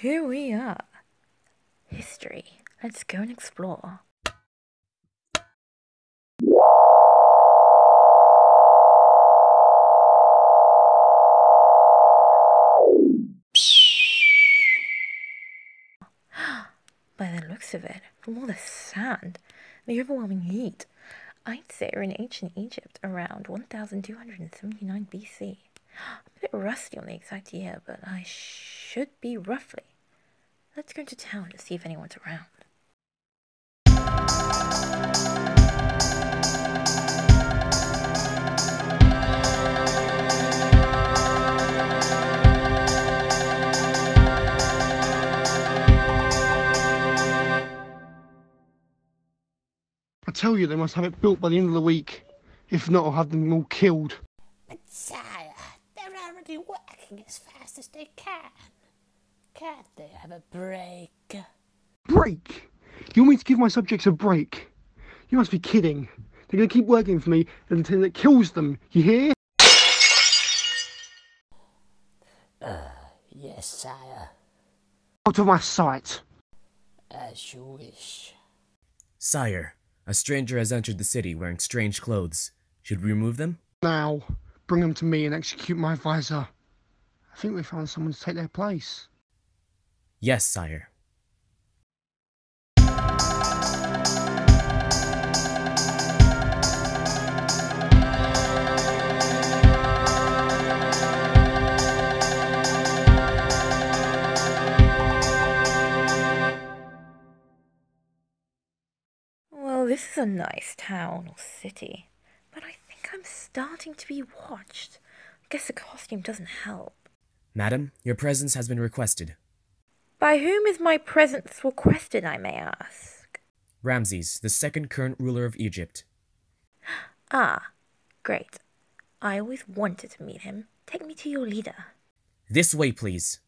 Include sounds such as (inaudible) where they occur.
Here we are. History. Let's go and explore. (gasps) By the looks of it, from all the sand, the overwhelming heat, I'd say we're in ancient Egypt around 1279 BC. I'm a bit rusty on the exact year, but I should be roughly. Let's go into town to see if anyone's around. I tell you, they must have it built by the end of the week. If not, I'll have them all killed. But sire, they're already working as fast as they can. Can't they have a break? Break? You want me to give my subjects a break? You must be kidding. They're going to keep working for me until it kills them. You hear? Uh, yes, sire, Out of my sight. as you wish. Sire, a stranger has entered the city wearing strange clothes. Should we remove them? Now, bring them to me and execute my advisor. I think we found someone to take their place. Yes, sire. Well, this is a nice town or city, but I think I'm starting to be watched. I guess the costume doesn't help. Madam, your presence has been requested. By whom is my presence requested, I may ask? Ramses, the second current ruler of Egypt. (gasps) Ah, great. I always wanted to meet him. Take me to your leader. This way, please.